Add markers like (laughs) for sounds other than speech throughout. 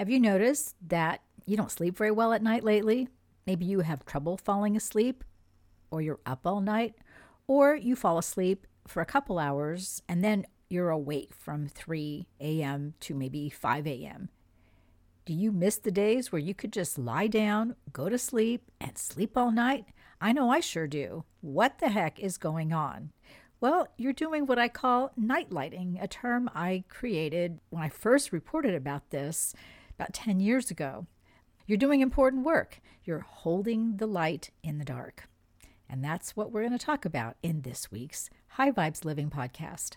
Have you noticed that you don't sleep very well at night lately? Maybe you have trouble falling asleep, or you're up all night, or you fall asleep for a couple hours and then you're awake from 3 a.m. to maybe 5 a.m. Do you miss the days where you could just lie down, go to sleep, and sleep all night? I know I sure do. What the heck is going on? Well, you're doing what I call night lighting, a term I created when I first reported about this about 10 years ago. You're doing important work. You're holding the light in the dark. And that's what we're going to talk about in this week's High Vibes Living podcast.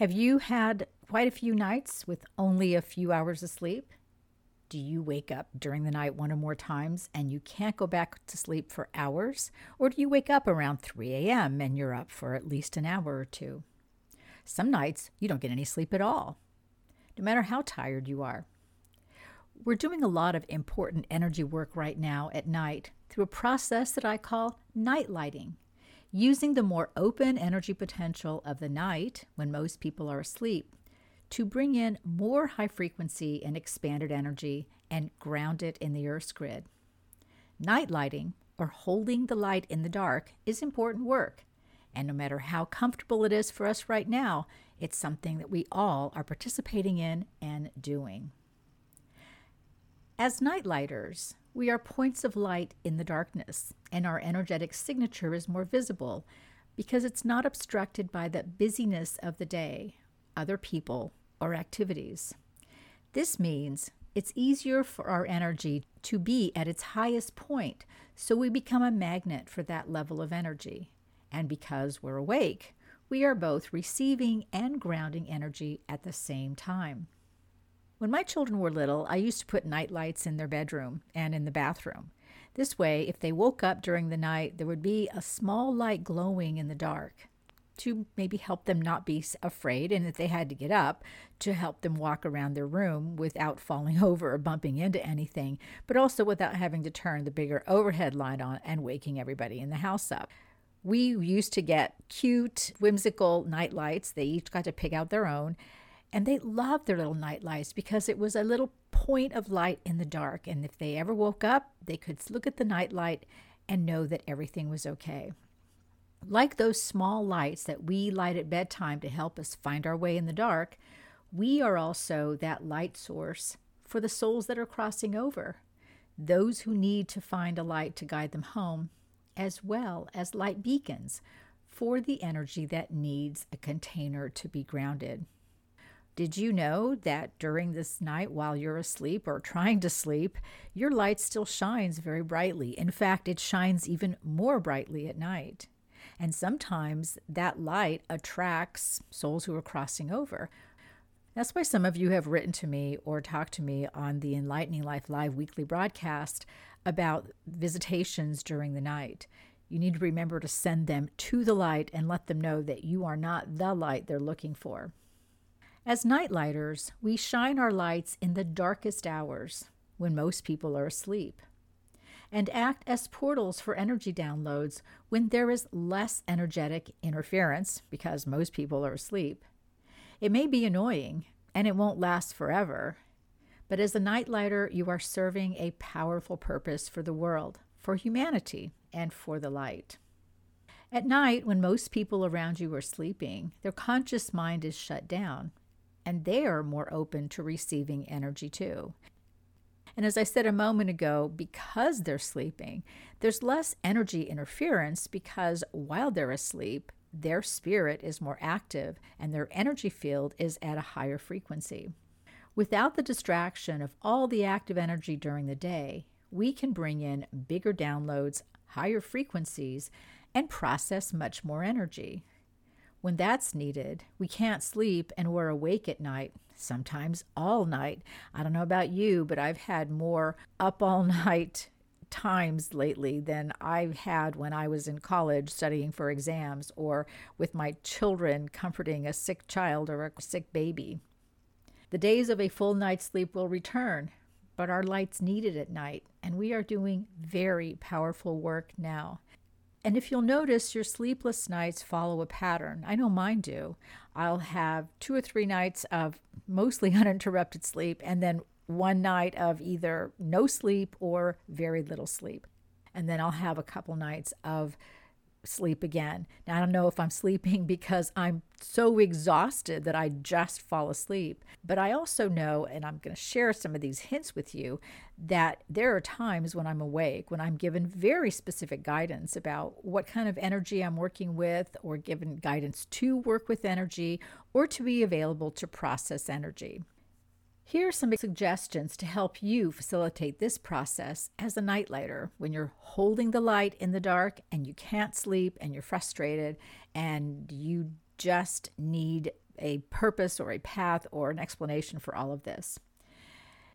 Have you had quite a few nights with only a few hours of sleep? Do you wake up during the night one or more times and you can't go back to sleep for hours? Or do you wake up around 3 a.m. and you're up for at least an hour or two? Some nights you don't get any sleep at all, no matter how tired you are. We're doing a lot of important energy work right now at night through a process that I call night lighting using the more open energy potential of the night when most people are asleep to bring in more high frequency and expanded energy and ground it in the Earth's grid. Night lighting, or holding the light in the dark, is important work. And no matter how comfortable it is for us right now, it's something that we all are participating in and doing. As nightlighters, we are points of light in the darkness, and our energetic signature is more visible because it's not obstructed by the busyness of the day, other people, or activities. This means it's easier for our energy to be at its highest point, so we become a magnet for that level of energy. And because we're awake, we are both receiving and grounding energy at the same time. When my children were little, I used to put night lights in their bedroom and in the bathroom. This way, if they woke up during the night, there would be a small light glowing in the dark to maybe help them not be afraid, and if they had to get up, to help them walk around their room without (laughs) falling over or bumping into anything, but also without having to turn the bigger overhead light on and waking everybody in the house up. We used to get cute, whimsical night lights. They each got to pick out their own. And they loved their little night lights because it was a little point of light in the dark. And if they ever woke up, they could look at the night light and know that everything was okay. Like those small lights that we light at bedtime to help us find our way in the dark, we are also that light source for the souls that are crossing over, those who need to find a light to guide them home, as well as light beacons for the energy that needs a container to be grounded. Did you know that during this night while you're asleep or trying to sleep, your light still shines very brightly? In fact, it shines even more brightly at night. And sometimes that light attracts souls who are crossing over. That's why some of you have written to me or talked to me on the Enlightening Life Live weekly broadcast about visitations during the night. You need to remember to send them to the light and let them know that you are not the light they're looking for. As nightlighters, we shine our lights in the darkest hours when most people are asleep and act as portals for energy downloads when there is less energetic interference because most people are asleep. It may be annoying and it won't last forever, but as a nightlighter, you are serving a powerful purpose for the world, for humanity, and for the light. At night, when most people around you are sleeping, their conscious mind is shut down, and they are more open to receiving energy too. And as I said a moment ago, because they're sleeping, there's less energy interference because while they're asleep, their spirit is more active and their energy field is at a higher frequency. Without the distraction of all the active energy during the day, we can bring in bigger downloads, higher frequencies, and process much more energy. When that's needed, we can't sleep and we're awake at night, sometimes all night. I don't know about you, but I've had more up all (laughs) night times lately than I've had when I was in college studying for exams or with my children comforting a sick child or a sick baby. The days of a full night's sleep will return, but our light's needed at night, and we are doing very powerful work now. And if you'll notice, your sleepless nights follow a pattern. I know mine do. I'll have two or three nights of mostly (laughs) uninterrupted sleep, and then one night of either no sleep or very little sleep. And then I'll have a couple nights of sleep again. Now, I don't know if I'm (laughs) sleeping because I'm so exhausted that I just fall asleep, but I also know, and I'm going to share some of these hints with you, that there are times when I'm awake, when I'm given very specific guidance about what kind of energy I'm working with, or given guidance to work with energy, or to be available to process energy. Here are some suggestions to help you facilitate this process as a nightlighter when you're holding the light in the dark and you can't sleep and you're frustrated and you just need a purpose or a path or an explanation for all of this.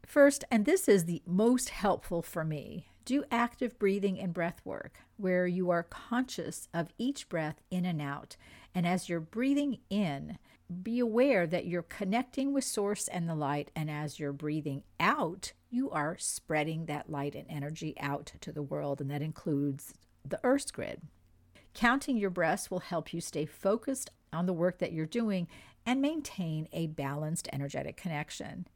First, and this is the most helpful for me, do active breathing and breath work where you are conscious of each breath in and out. And as you're breathing in, be aware that you're connecting with source and the light and as you're breathing out you are spreading that light and energy out to the world and that includes the earth's grid. Counting your breaths will help you stay focused on the work that you're doing and maintain a balanced energetic connection.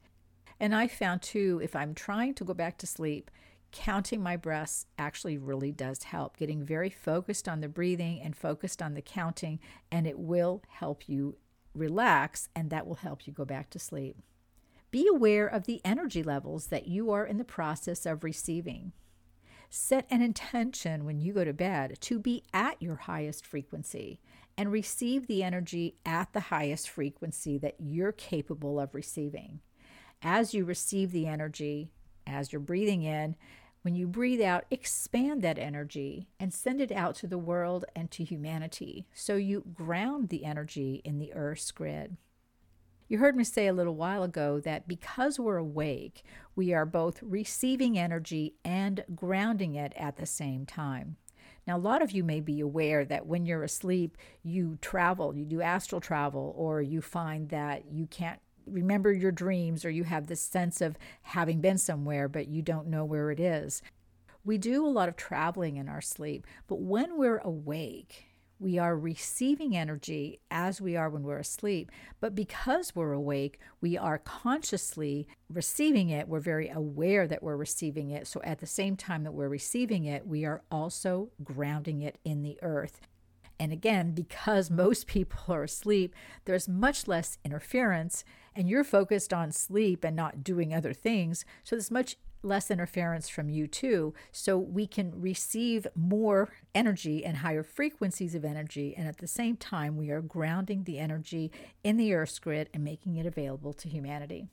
And i found too if i'm trying to go back to sleep counting my breaths actually really does help. Getting very focused on the breathing and focused on the counting and it will help you relax, and that will help you go back to sleep. Be aware of the energy levels that you are in the process of receiving. Set an intention when you go to bed to be at your highest frequency and receive the energy at the highest frequency that you're capable of receiving. As you receive the energy, as you're breathing in, when you breathe out, expand that energy and send it out to the world and to humanity. So you ground the energy in the Earth's grid. You heard me say a little while ago that because we're awake, we are both receiving energy and grounding it at the same time. Now, a lot of you may be aware that when you're asleep, you travel, you do astral travel, or you find that you can't remember your dreams or you have this sense of having been somewhere, but you don't know where it is. We do a lot of traveling in our sleep, but when we're awake, we are receiving energy as we are when we're asleep. But because we're awake, we are consciously receiving it. We're very aware that we're receiving it. So at the same time that we're receiving it, we are also grounding it in the earth. And again, because (laughs) most people are asleep, there's much less interference, and you're focused on sleep and not doing other things. So there's much less interference from you too. So we can receive more energy and higher frequencies of energy. And at the same time, we are grounding the energy in the Earth's grid and making it available to humanity.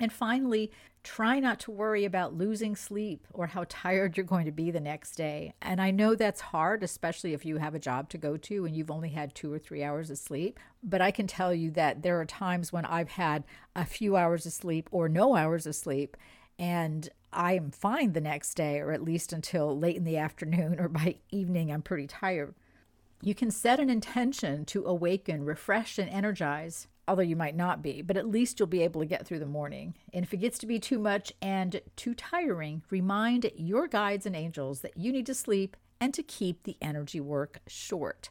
And finally, try not to worry about losing sleep or how (laughs) tired you're going to be the next day. And I know that's hard, especially if you have a job to go to and you've only had two or three hours of sleep. But I can tell you that there are times when I've had a few hours of sleep or no hours of sleep, and I am fine the next day, or at least until late in the afternoon or by evening, I'm pretty tired. You can set an intention to awaken, refresh, and energize although you might not be, but at least you'll be able to get through the morning. And if it gets to be too much and too tiring, remind your guides and angels that you need to sleep and to keep the energy work short.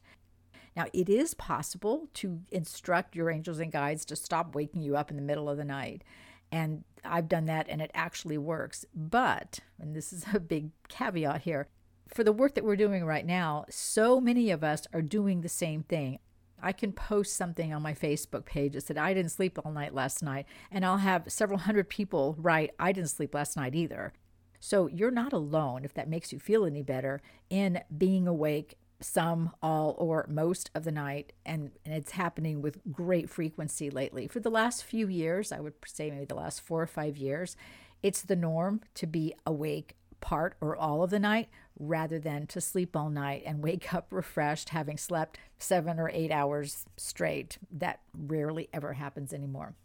Now, it is possible to instruct your angels and guides to stop waking you up in the middle of the night. And I've done that and it actually works. But, and this is (laughs) a big caveat here, for the work that we're doing right now, so many of us are doing the same thing. I can post something on my Facebook page that said, I didn't sleep all night last night. And I'll have several hundred people write, I didn't sleep last night either. So you're not alone, if that makes you feel any better, in being awake some, all, or most of the night. And, and it's happening with great frequency lately. For the last few years, I would say maybe the last four or five years, it's the norm to be awake part or all of the night rather than to sleep all night and wake (laughs) up refreshed having slept seven or eight hours straight. That rarely ever happens anymore.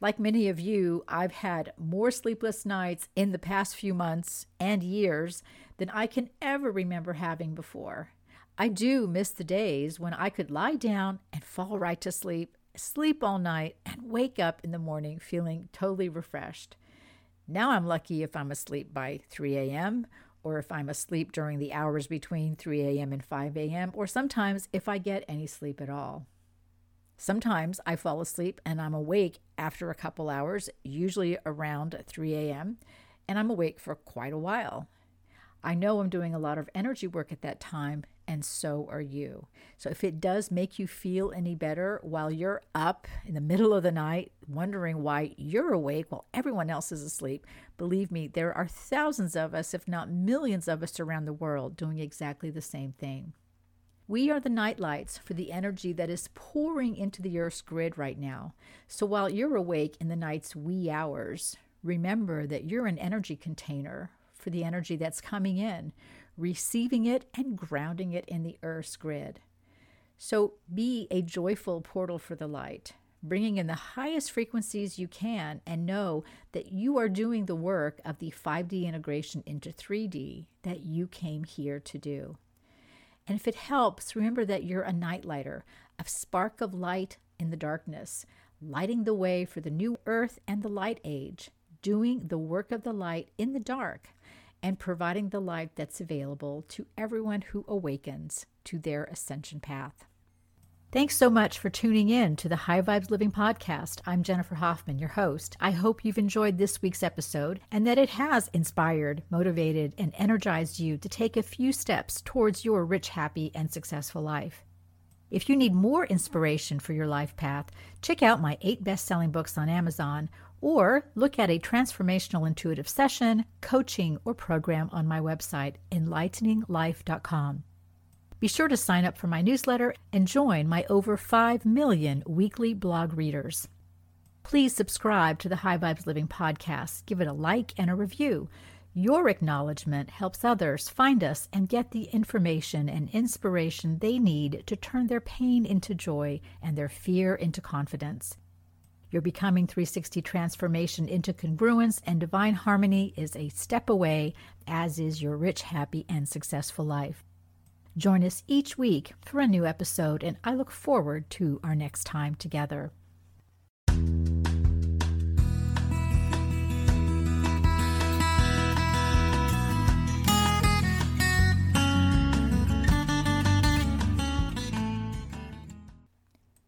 Like many of you, I've had more sleepless nights in the past few months and years than I can ever remember having before. I do miss the days when I could lie down and fall right to sleep, sleep all night, and wake up in the morning feeling totally refreshed. Now I'm lucky if I'm asleep by 3 a.m. or if I'm asleep during the hours between 3 a.m. and 5 a.m., or sometimes if I get any sleep at all. Sometimes I fall asleep and I'm awake after a couple hours, usually around 3 a.m., and I'm awake for quite a while. I know I'm doing a lot of energy work at that time, and so are you. So if it does make you feel any better while you're up in the middle of the night wondering why you're awake while everyone else is asleep, believe me, there are thousands of us, if not millions of us around the world doing exactly the same thing. We are the night lights for the energy that is pouring into the Earth's grid right now. So while you're awake in the night's wee hours, remember that you're an energy container for the energy that's coming in receiving it and grounding it in the Earth's grid. So be a joyful portal for the light, bringing in the highest frequencies you can, and know that you are doing the work of the 5D integration into 3D that you came here to do. And if it helps, remember that you're a nightlighter, a spark of light in the darkness, lighting the way for the new earth and the light age, doing the work of the light in the dark and providing the light that's available to everyone who awakens to their ascension path. Thanks so much for tuning in to the High Vibes Living Podcast. I'm Jennifer Hoffman, your host. I hope you've enjoyed this week's episode and that it has inspired, motivated, and energized you to take a few steps towards your rich, happy, and successful life. If you need more inspiration for your life path, check out my eight best selling books on Amazon or look at a transformational intuitive session, coaching, or program on my website, enlighteninglife.com. Be sure to sign up for my newsletter and join my over 5 million weekly blog readers. Please subscribe to the High Vibes Living podcast, give it a like and a review. Your acknowledgement helps others find us and get the information and inspiration they need to turn their pain into joy and their fear into confidence. Your Becoming 360 transformation into congruence and divine harmony is a step away, as is your rich, happy, and successful life. Join us each week for a new episode, and I look forward to our next time together.